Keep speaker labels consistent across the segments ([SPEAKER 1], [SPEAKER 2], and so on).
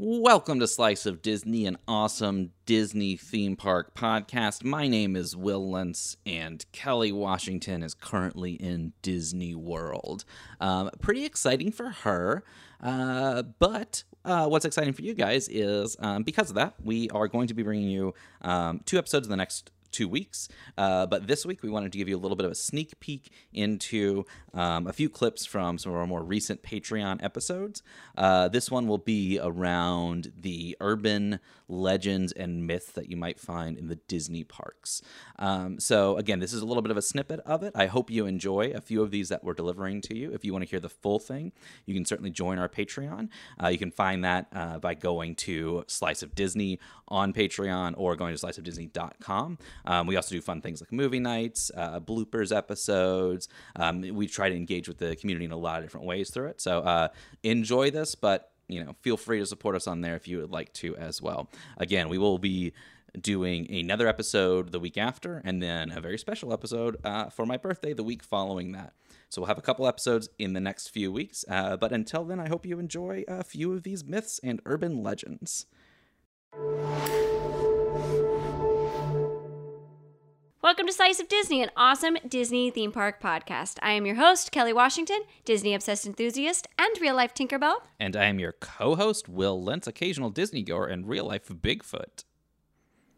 [SPEAKER 1] Welcome to Slice of Disney, an awesome Disney theme park podcast. My name is Will Lentz, and Kelly Washington is currently in Disney World. Um, pretty exciting for her, uh, but uh, what's exciting for you guys is um, because of that, we are going to be bringing you um, two episodes in the next two weeks. Uh, but this week, we wanted to give you a little bit of a sneak peek into um, a few clips from some of our more recent Patreon episodes. Uh, this one will be around the urban legends and myths that you might find in the Disney parks. Um, so, again, this is a little bit of a snippet of it. I hope you enjoy a few of these that we're delivering to you. If you want to hear the full thing, you can certainly join our Patreon. Uh, you can find that uh, by going to Slice of Disney on Patreon or going to sliceofdisney.com. Um, we also do fun things like movie nights, uh, bloopers episodes. Um, we try to engage with the community in a lot of different ways through it. So uh, enjoy this, but you know, feel free to support us on there if you would like to as well. Again, we will be doing another episode the week after, and then a very special episode uh, for my birthday the week following that. So we'll have a couple episodes in the next few weeks. Uh, but until then, I hope you enjoy a few of these myths and urban legends.
[SPEAKER 2] Welcome to Slice of Disney, an awesome Disney theme park podcast. I am your host, Kelly Washington, Disney obsessed enthusiast and real life Tinkerbell.
[SPEAKER 1] And I am your co host, Will Lentz, occasional Disney goer and real life Bigfoot.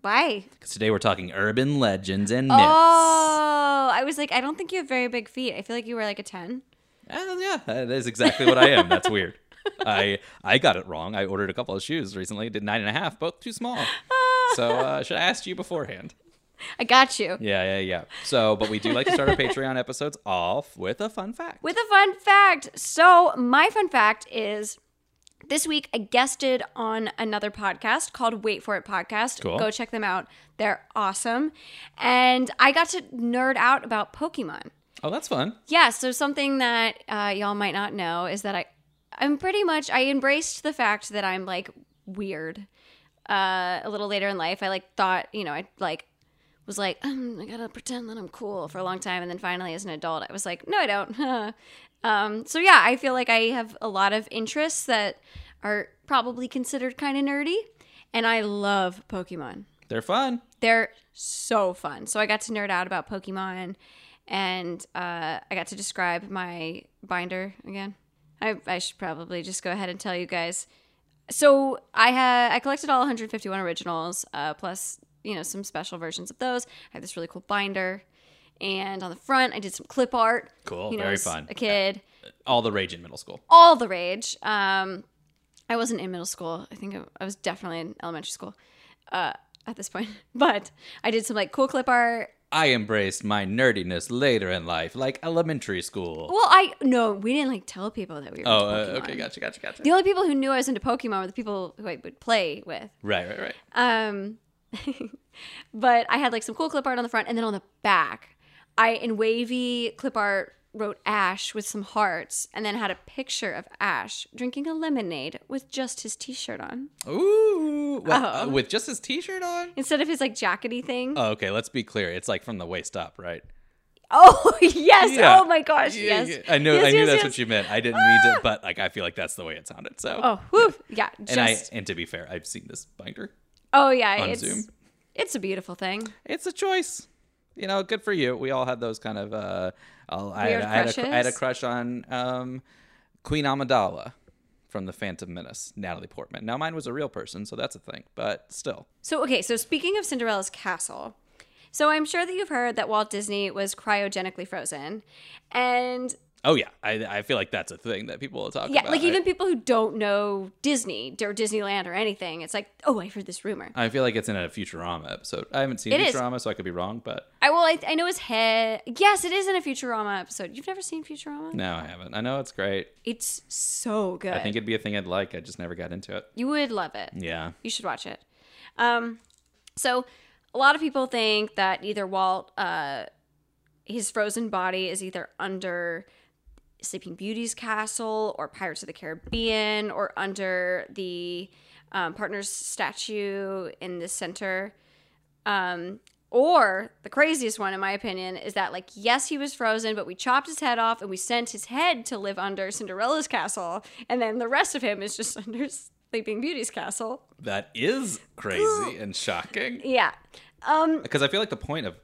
[SPEAKER 2] Why?
[SPEAKER 1] Because today we're talking urban legends and myths.
[SPEAKER 2] Oh, I was like, I don't think you have very big feet. I feel like you were like a 10.
[SPEAKER 1] Uh, yeah, that is exactly what I am. That's weird. I I got it wrong. I ordered a couple of shoes recently. Did nine and a half, both too small. So uh, should have asked you beforehand.
[SPEAKER 2] I got you.
[SPEAKER 1] Yeah, yeah, yeah. So, but we do like to start our Patreon episodes off with a fun fact.
[SPEAKER 2] With a fun fact. So, my fun fact is this week I guested on another podcast called Wait For It Podcast.
[SPEAKER 1] Cool.
[SPEAKER 2] Go check them out. They're awesome. And I got to nerd out about Pokemon.
[SPEAKER 1] Oh, that's fun.
[SPEAKER 2] Yeah, so something that uh, y'all might not know is that I, I'm pretty much I embraced the fact that I'm like weird. Uh, a little later in life, I like thought you know I like was like um, I gotta pretend that I'm cool for a long time, and then finally as an adult, I was like, no, I don't. um, so yeah, I feel like I have a lot of interests that are probably considered kind of nerdy, and I love Pokemon.
[SPEAKER 1] They're fun.
[SPEAKER 2] They're so fun. So I got to nerd out about Pokemon, and uh, I got to describe my binder again. I, I should probably just go ahead and tell you guys. So I had I collected all 151 originals, uh, plus you know some special versions of those. I have this really cool binder, and on the front I did some clip art.
[SPEAKER 1] Cool,
[SPEAKER 2] you know,
[SPEAKER 1] very fun.
[SPEAKER 2] A kid,
[SPEAKER 1] All the rage in middle school.
[SPEAKER 2] all the rage. Um, I wasn't in middle school. I think I, I was definitely in elementary school uh, at this point. But I did some like cool clip art.
[SPEAKER 1] I embraced my nerdiness later in life, like elementary school.
[SPEAKER 2] Well, I no, we didn't like tell people that we were.
[SPEAKER 1] oh, uh, okay, gotcha, gotcha, gotcha.
[SPEAKER 2] The only people who knew I was into Pokemon were the people who I would play with.
[SPEAKER 1] Right, right, right.
[SPEAKER 2] Um, but I had like some cool clip art on the front, and then on the back, I in wavy clip art wrote Ash with some hearts, and then had a picture of Ash drinking a lemonade with just his T-shirt on
[SPEAKER 1] Ooh,
[SPEAKER 2] Oh.
[SPEAKER 1] uh, with just his T-shirt on.
[SPEAKER 2] instead of his like jackety thing.
[SPEAKER 1] Oh, okay, let's be clear. It's like from the waist up, right?
[SPEAKER 2] oh yes!
[SPEAKER 1] Yeah.
[SPEAKER 2] Oh my gosh!
[SPEAKER 1] Yeah,
[SPEAKER 2] yes.
[SPEAKER 1] yeah. I know.
[SPEAKER 2] Yes,
[SPEAKER 1] I knew
[SPEAKER 2] yes,
[SPEAKER 1] that's what you meant. I didn't mean to, but like I feel like that's the way it sounded. So.
[SPEAKER 2] Oh, whew. yeah. Just,
[SPEAKER 1] and I and to be fair, I've seen this binder.
[SPEAKER 2] Oh yeah. it's
[SPEAKER 1] Zoom.
[SPEAKER 2] it's a beautiful thing.
[SPEAKER 1] It's a choice. You know, good for you. We all had those kind of. Uh, I, had, I, had a, had a crush on um, Queen Amidala from The Phantom Menace, Natalie Portman. Now mine was a real person, so that's a thing. But still,
[SPEAKER 2] So, okay, so speaking of Cinderella's castle, so I'm sure that you've heard that Walt Disney was cryogenically frozen. And
[SPEAKER 1] oh yeah, I, I feel like that's a thing that people will talk about.
[SPEAKER 2] yeah,
[SPEAKER 1] about.
[SPEAKER 2] like
[SPEAKER 1] I-
[SPEAKER 2] even people who don't know Disney or Disneyland or anything, it's like, oh, I heard this rumor.
[SPEAKER 1] I feel like it's in a Futurama episode. I haven't seen
[SPEAKER 2] It is.
[SPEAKER 1] Futurama, so I could be wrong, but
[SPEAKER 2] I well, I, I know his head. Yes, it is in a Futurama episode. You've never seen Futurama?
[SPEAKER 1] no, I haven't. I know it's great.
[SPEAKER 2] It's so good.
[SPEAKER 1] I think it'd be a thing I'd like. I just never got into it.
[SPEAKER 2] you would love it.
[SPEAKER 1] Yeah.
[SPEAKER 2] You should watch it. Um, so a lot of people think that either Walt, uh, his frozen body is either under Sleeping Beauty's castle or Pirates of the Caribbean or under the um, partners statue in the center. Um, or the craziest one, in my opinion, is that like yes, he was frozen, but we chopped his head off and we sent his head to live under Cinderella's castle, and then the rest of him is just under Sleeping Beauty's castle.
[SPEAKER 1] That is crazy and shocking.
[SPEAKER 2] Yeah. Um,
[SPEAKER 1] Because I feel like the point of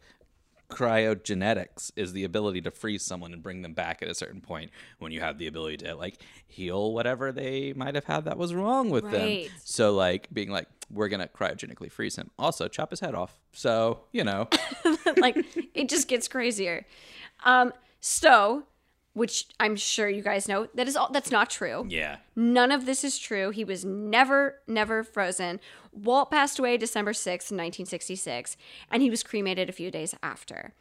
[SPEAKER 1] cryogenetics is the ability to freeze someone and bring them back at a certain point when you have the ability to like heal whatever they might have had that was wrong with them. So like being like we're going to cryogenically freeze him. Also chop his head off. So, you know,
[SPEAKER 2] like it just gets crazier. Um, so, which I'm sure you guys know, that is all. That's not true.
[SPEAKER 1] yeah.
[SPEAKER 2] None of this is true. He was never, never frozen. Walt passed away December 6th, 1966, and he was cremated a few days after.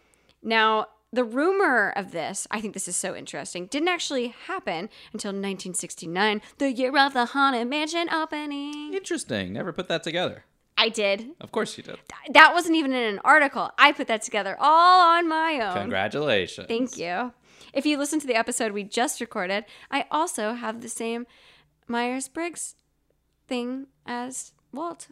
[SPEAKER 2] Now, the rumor of this, I think this is so interesting, didn't actually happen until 1969, the year of the Haunted Mansion opening.
[SPEAKER 1] Interesting. Never put that together.
[SPEAKER 2] I did.
[SPEAKER 1] Of course you did.
[SPEAKER 2] That wasn't even in an article. I put that together all on my own.
[SPEAKER 1] Congratulations.
[SPEAKER 2] Thank you. If you listen to the episode we just recorded, I also have the same Myers Briggs thing as Walt.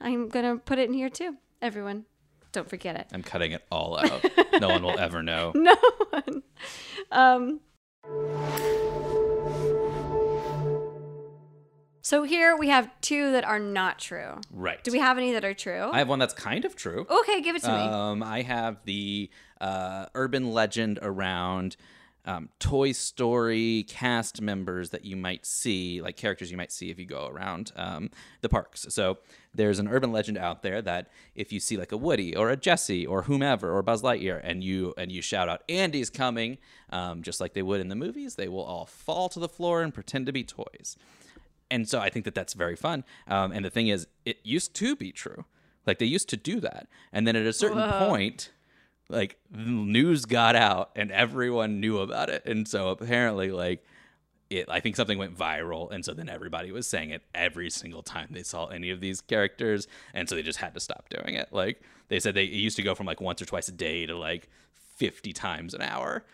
[SPEAKER 2] I'm going to put it in here too. Everyone, don't forget it.
[SPEAKER 1] I'm cutting it all out. no one will ever know.
[SPEAKER 2] No one. Um, so here we have two that are not true.
[SPEAKER 1] Right.
[SPEAKER 2] Do we have any that are true?
[SPEAKER 1] I have one that's kind of true.
[SPEAKER 2] okay, give it to me.
[SPEAKER 1] Um, I have the uh, urban legend around um, Toy Story cast members that you might see, like characters you might see if you go around um, the parks. So there's an urban legend out there that if you see like a Woody or a Jesse or whomever or Buzz Lightyear, and you and you shout out Andy's coming, um, just like they would in the movies, they will all fall to the floor and pretend to be toys. And so I think that that's very fun. Um, and the thing is, it used to be true. Like they used to do that. And then at a certain point, like the news got out and everyone knew about it. And so apparently, like, it, I think something went viral. And so then everybody was saying it every single time they saw any of these characters. And so they just had to stop doing it. Like they said they it used to go from like once or twice a day to like 50 times an hour.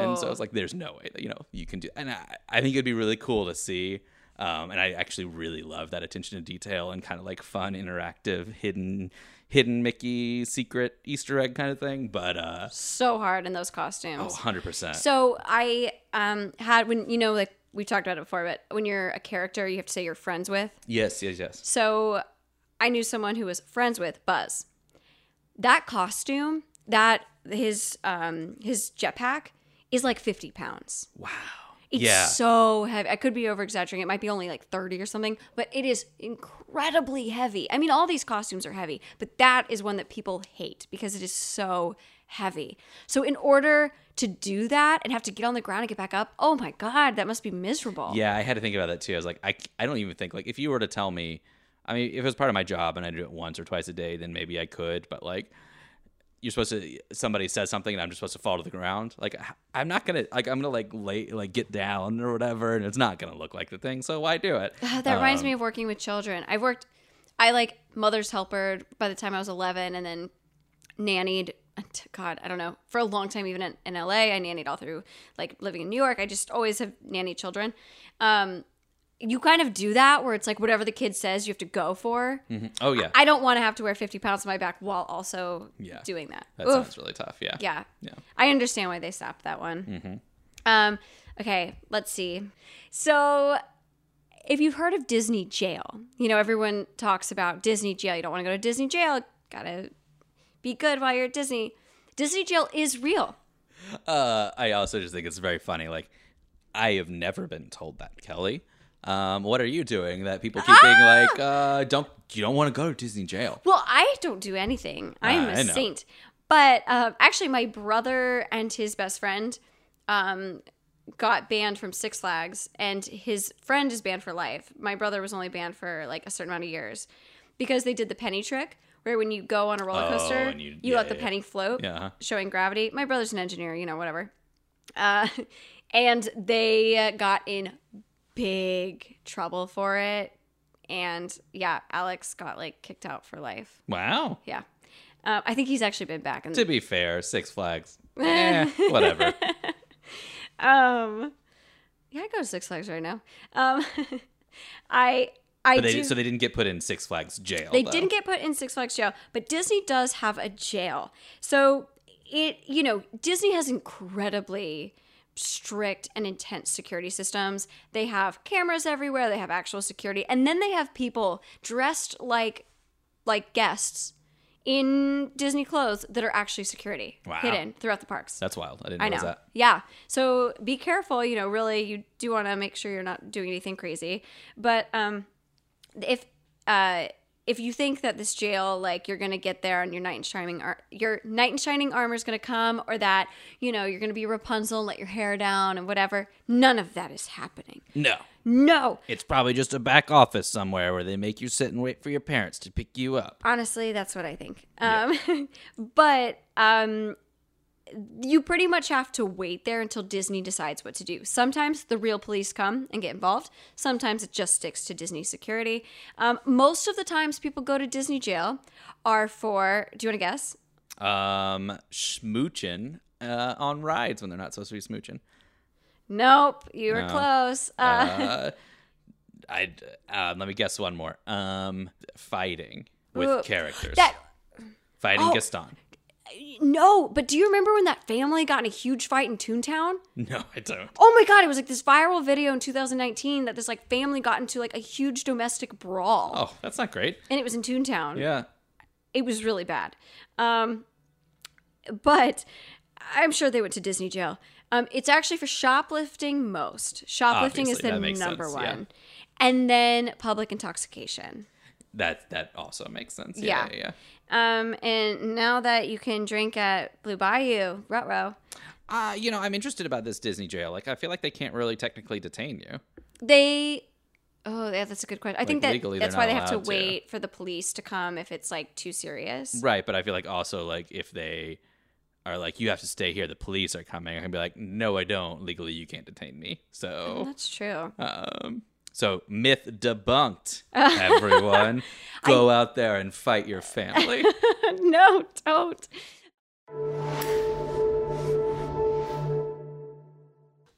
[SPEAKER 1] And so it's like, there's no way that, you know, you can do, and I, I think it'd be really cool to see. Um, and I actually really love that attention to detail and kind of like fun, interactive, hidden, hidden Mickey secret Easter egg kind of thing. But, uh,
[SPEAKER 2] so hard in those costumes.
[SPEAKER 1] oh, 100%.
[SPEAKER 2] So I um had when you know like we talked about it before, but when you're a character, you have to say you're friends with.
[SPEAKER 1] yes, yes, yes.
[SPEAKER 2] So I knew someone who was friends with Buzz. That costume, that his um his jetpack is like 50 pounds.
[SPEAKER 1] Wow.
[SPEAKER 2] It's
[SPEAKER 1] yeah.
[SPEAKER 2] so heavy. I could be over exaggerating. It might be only like 30 or something, but it is incredibly heavy. I mean, all these costumes are heavy, but that is one that people hate because it is so heavy. So, in order to do that and have to get on the ground and get back up, oh my God, that must be miserable.
[SPEAKER 1] Yeah, I had to think about that too. I was like, I, I don't even think like if you were to tell me, I mean, if it was part of my job and I do it once or twice a day, then maybe I could. But like, you're supposed to somebody says something and I'm just supposed to fall to the ground. Like, I'm not gonna like I'm gonna like lay like get down or whatever, and it's not gonna look like the thing. So why do it?
[SPEAKER 2] that reminds me of working with children. I've worked, I like mother's helper by the time I was 11 and then nannied. God, I don't know. For a long time, even in, in LA, I nannied all through like living in New York. I just always have nanny children. Um, you kind of do that where it's like whatever the kid says, you have to go for.
[SPEAKER 1] Oh yeah,
[SPEAKER 2] I don't want to have to wear 50 pounds on my back while also
[SPEAKER 1] Yeah.
[SPEAKER 2] doing that.
[SPEAKER 1] that
[SPEAKER 2] Oof.
[SPEAKER 1] sounds really tough. Yeah.
[SPEAKER 2] Yeah.
[SPEAKER 1] Yeah.
[SPEAKER 2] I understand why they stopped that one. Um, okay, let's see. So, if you've heard of Disney jail, you know, everyone talks about Disney jail. You don't want to go to Disney jail. Gotta be good while you're at Disney. Disney jail is real.
[SPEAKER 1] Uh, I also just think it's very funny. Like, I have never been told that, Kelly. Um, what are you doing that people keep being
[SPEAKER 2] Ah!
[SPEAKER 1] like, uh, don't you don't want to go to Disney jail?
[SPEAKER 2] Well, I don't do anything. I'm
[SPEAKER 1] Ah,
[SPEAKER 2] a
[SPEAKER 1] I know.
[SPEAKER 2] saint. But uh, actually, my brother and his best friend um, got banned from Six Flags, and his friend is banned for life. My brother was only banned for like a certain amount of years because they did the penny trick, where when you go on a roller
[SPEAKER 1] Oh,
[SPEAKER 2] coaster,
[SPEAKER 1] and
[SPEAKER 2] you,
[SPEAKER 1] you- yeah,
[SPEAKER 2] let the
[SPEAKER 1] yeah.
[SPEAKER 2] penny float,
[SPEAKER 1] Yeah.
[SPEAKER 2] showing gravity. My brother's an engineer, you know, whatever. Uh, and they uh, got in big trouble for it. And yeah, Alex got like kicked out for life.
[SPEAKER 1] Wow.
[SPEAKER 2] Yeah. Um, I think he's actually been back.
[SPEAKER 1] To
[SPEAKER 2] And,
[SPEAKER 1] be fair, Six Flags. Eh, whatever.
[SPEAKER 2] um, yeah, I go to Six Flags right now. Um, I I
[SPEAKER 1] they,
[SPEAKER 2] do.
[SPEAKER 1] so they didn't get put in Six Flags jail.
[SPEAKER 2] They
[SPEAKER 1] though.
[SPEAKER 2] didn't get put in Six Flags jail, but Disney does have a jail. So it, you know, Disney has incredibly strict and intense security systems. They have cameras everywhere, they have actual security, and then they have people dressed like like guests in Disney clothes that are actually security
[SPEAKER 1] Wow.
[SPEAKER 2] hidden throughout the parks.
[SPEAKER 1] That's wild. I didn't
[SPEAKER 2] I
[SPEAKER 1] realize
[SPEAKER 2] know.
[SPEAKER 1] that.
[SPEAKER 2] Yeah. So be careful. You know, really, you do want to make sure you're not doing anything crazy. But um, if uh, if you think that this jail, like you're gonna get there and your knight in shining, ar- your knight in shining armor is gonna come, or that you know you're gonna be Rapunzel and let your hair down and whatever, none of that is happening.
[SPEAKER 1] No.
[SPEAKER 2] No.
[SPEAKER 1] It's probably just a back office somewhere where they make you sit and wait for your parents to pick you up.
[SPEAKER 2] Honestly, that's what I think. Um, but um, you pretty much have to wait there until Disney decides what to do. Sometimes the real police come and get involved. Sometimes it just sticks to Disney security. Um, most of the times people go to Disney jail are for. Do you want to guess?
[SPEAKER 1] Um, smooching uh, on rides when they're not supposed to be smooching.
[SPEAKER 2] Nope, you were
[SPEAKER 1] No.
[SPEAKER 2] close. Uh,
[SPEAKER 1] Uh, I uh, let me guess one more. Um, fighting with
[SPEAKER 2] Ooh,
[SPEAKER 1] characters.
[SPEAKER 2] that
[SPEAKER 1] fighting
[SPEAKER 2] oh.
[SPEAKER 1] Gaston.
[SPEAKER 2] No, but do you remember when that family got in a huge fight in Toontown?
[SPEAKER 1] No, I don't.
[SPEAKER 2] Oh my god, it was like this viral video in 2019 that this like family got into like a huge domestic brawl.
[SPEAKER 1] Oh, that's not great.
[SPEAKER 2] And it was in Toontown.
[SPEAKER 1] Yeah.
[SPEAKER 2] It was really bad. Um but I'm sure they went to Disney jail. Um it's actually for shoplifting most. Shoplifting
[SPEAKER 1] Obviously,
[SPEAKER 2] is the number
[SPEAKER 1] sense,
[SPEAKER 2] one.
[SPEAKER 1] yeah.
[SPEAKER 2] And then public intoxication.
[SPEAKER 1] That that also makes sense.
[SPEAKER 2] Yeah.
[SPEAKER 1] Yeah, yeah.
[SPEAKER 2] Um, and now that you can drink at Blue Bayou, Rutro,
[SPEAKER 1] Uh, you know, I'm interested about this Disney jail. Like, I feel like they can't really technically detain you.
[SPEAKER 2] they oh yeah that's a good question i think that that's why they have
[SPEAKER 1] to.
[SPEAKER 2] wait for the police to come if it's like too serious
[SPEAKER 1] Right, but I feel like also like if they are like you have to stay here, the police are coming. I can be like, no, I don't. Legally, you can't detain me. So,
[SPEAKER 2] that's true
[SPEAKER 1] um, so myth debunked. Everyone, go out there and fight your family.
[SPEAKER 2] no don't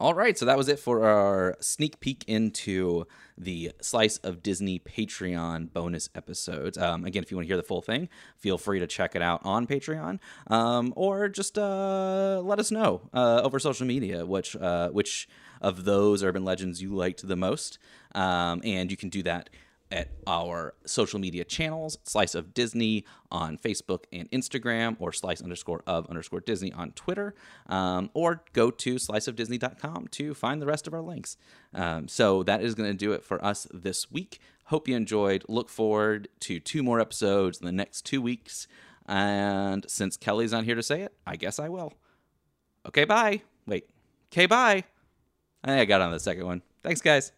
[SPEAKER 1] All right, so that was it for our sneak peek into the Slice of Disney Patreon bonus episodes. Um, again, if you want to hear the full thing, feel free to check it out on Patreon, um, or just uh, let us know uh, over social media which uh, which of those urban legends you liked the most, um, and you can do that at our social media channels, Slice of Disney on Facebook and Instagram, or slice underscore of underscore Disney on Twitter, um, or go to sliceofdisney.com to find the rest of our links. Um, so that is going to do it for us this week. Hope you enjoyed. Look forward to two more episodes in the next two weeks. And since Kelly's not here to say it, I guess I will. Okay, bye. Wait. Okay, bye. I think I got on the second one. Thanks, guys.